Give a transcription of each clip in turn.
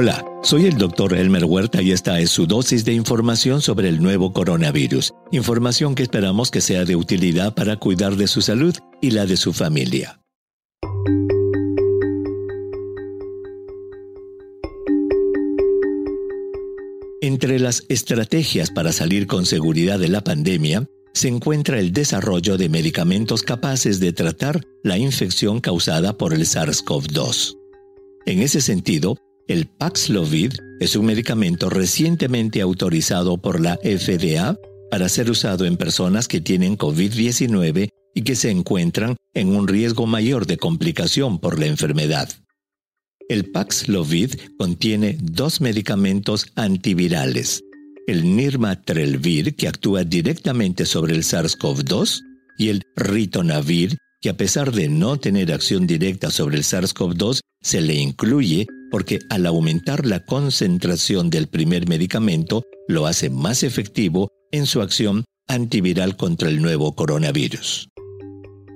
Hola, soy el doctor Elmer Huerta y esta es su dosis de información sobre el nuevo coronavirus. Información que esperamos que sea de utilidad para cuidar de su salud y la de su familia. Entre las estrategias para salir con seguridad de la pandemia, se encuentra el desarrollo de medicamentos capaces de tratar la infección causada por el SARS-CoV-2. En ese sentido, el Paxlovid es un medicamento recientemente autorizado por la FDA para ser usado en personas que tienen COVID-19 y que se encuentran en un riesgo mayor de complicación por la enfermedad. El Paxlovid contiene dos medicamentos antivirales, el Nirmatrelvir, que actúa directamente sobre el SARS-CoV-2, y el Ritonavir, que a pesar de no tener acción directa sobre el SARS-CoV-2, se le incluye porque al aumentar la concentración del primer medicamento lo hace más efectivo en su acción antiviral contra el nuevo coronavirus.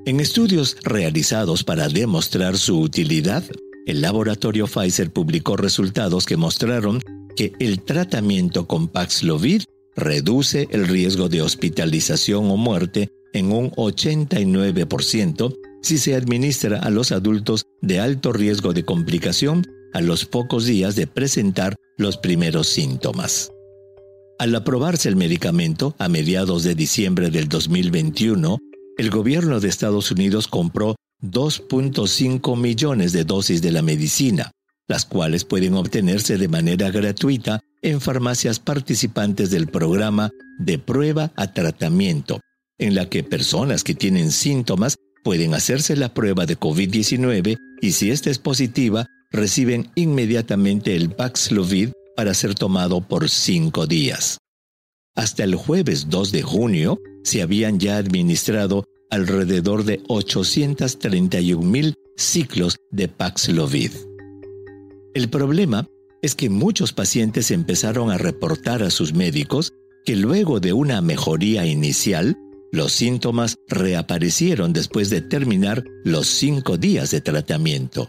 En estudios realizados para demostrar su utilidad, el laboratorio Pfizer publicó resultados que mostraron que el tratamiento con Paxlovid reduce el riesgo de hospitalización o muerte en un 89% si se administra a los adultos de alto riesgo de complicación a los pocos días de presentar los primeros síntomas. Al aprobarse el medicamento a mediados de diciembre del 2021, el gobierno de Estados Unidos compró 2.5 millones de dosis de la medicina, las cuales pueden obtenerse de manera gratuita en farmacias participantes del programa de prueba a tratamiento, en la que personas que tienen síntomas pueden hacerse la prueba de COVID-19 y si esta es positiva, reciben inmediatamente el Paxlovid para ser tomado por cinco días. Hasta el jueves 2 de junio se habían ya administrado alrededor de 831 mil ciclos de Paxlovid. El problema es que muchos pacientes empezaron a reportar a sus médicos que luego de una mejoría inicial, los síntomas reaparecieron después de terminar los cinco días de tratamiento.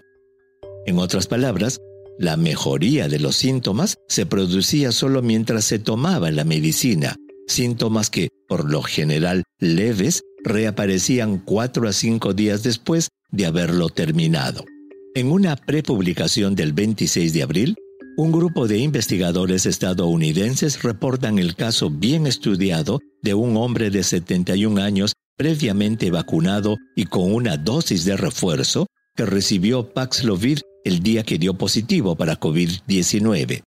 En otras palabras, la mejoría de los síntomas se producía solo mientras se tomaba la medicina, síntomas que, por lo general leves, reaparecían cuatro a cinco días después de haberlo terminado. En una prepublicación del 26 de abril, un grupo de investigadores estadounidenses reportan el caso bien estudiado de un hombre de 71 años previamente vacunado y con una dosis de refuerzo que recibió Paxlovid el día que dio positivo para COVID-19.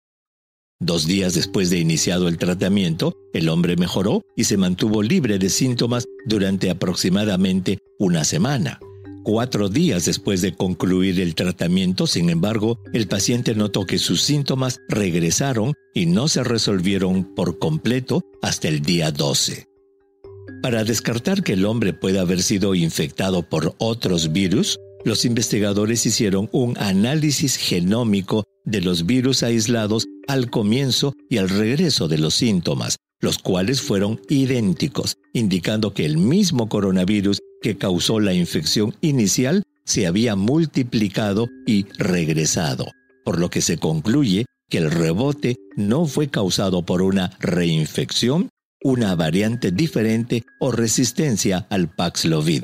Dos días después de iniciado el tratamiento, el hombre mejoró y se mantuvo libre de síntomas durante aproximadamente una semana. Cuatro días después de concluir el tratamiento, sin embargo, el paciente notó que sus síntomas regresaron y no se resolvieron por completo hasta el día 12. Para descartar que el hombre pueda haber sido infectado por otros virus, los investigadores hicieron un análisis genómico de los virus aislados al comienzo y al regreso de los síntomas, los cuales fueron idénticos, indicando que el mismo coronavirus que causó la infección inicial se había multiplicado y regresado, por lo que se concluye que el rebote no fue causado por una reinfección, una variante diferente o resistencia al Paxlovid.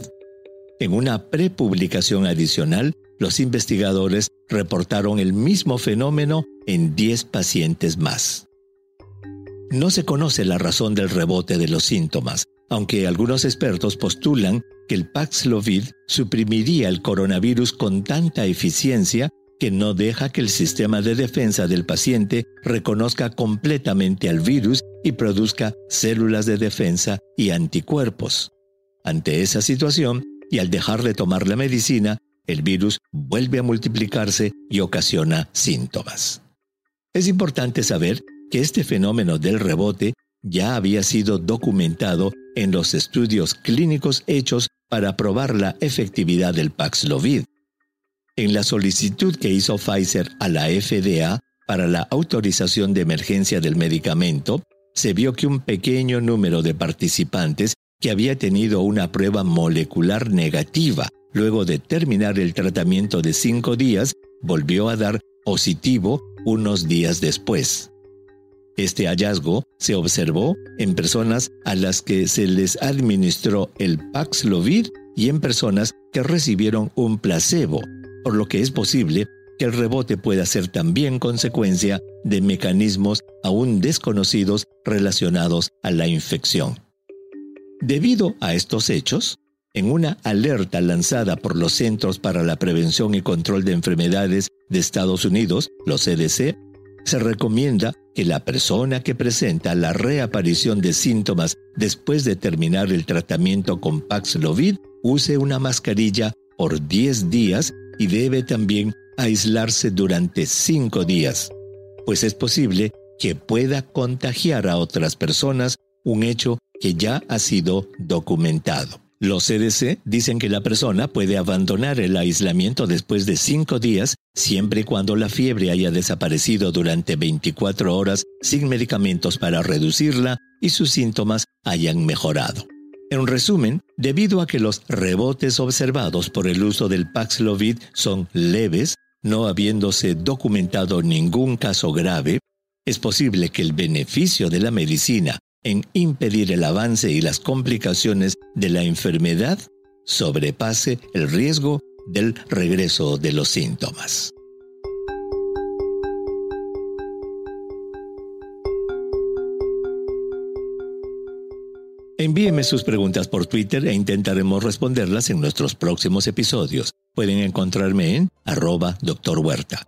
En una prepublicación adicional, los investigadores reportaron el mismo fenómeno en 10 pacientes más. No se conoce la razón del rebote de los síntomas, aunque algunos expertos postulan que el Paxlovid suprimiría el coronavirus con tanta eficiencia que no deja que el sistema de defensa del paciente reconozca completamente al virus y produzca células de defensa y anticuerpos. Ante esa situación, y al dejar de tomar la medicina, el virus vuelve a multiplicarse y ocasiona síntomas. Es importante saber que este fenómeno del rebote ya había sido documentado en los estudios clínicos hechos para probar la efectividad del Paxlovid. En la solicitud que hizo Pfizer a la FDA para la autorización de emergencia del medicamento, se vio que un pequeño número de participantes que había tenido una prueba molecular negativa luego de terminar el tratamiento de cinco días, volvió a dar positivo unos días después. Este hallazgo se observó en personas a las que se les administró el Paxlovid y en personas que recibieron un placebo, por lo que es posible que el rebote pueda ser también consecuencia de mecanismos aún desconocidos relacionados a la infección. Debido a estos hechos, en una alerta lanzada por los Centros para la Prevención y Control de Enfermedades de Estados Unidos, los CDC, se recomienda que la persona que presenta la reaparición de síntomas después de terminar el tratamiento con Paxlovid use una mascarilla por 10 días y debe también aislarse durante 5 días, pues es posible que pueda contagiar a otras personas, un hecho que ya ha sido documentado. Los CDC dicen que la persona puede abandonar el aislamiento después de cinco días siempre y cuando la fiebre haya desaparecido durante 24 horas sin medicamentos para reducirla y sus síntomas hayan mejorado. En resumen, debido a que los rebotes observados por el uso del Paxlovid son leves, no habiéndose documentado ningún caso grave, es posible que el beneficio de la medicina en impedir el avance y las complicaciones de la enfermedad sobrepase el riesgo del regreso de los síntomas. Envíeme sus preguntas por Twitter e intentaremos responderlas en nuestros próximos episodios. Pueden encontrarme en arroba Dr. Huerta.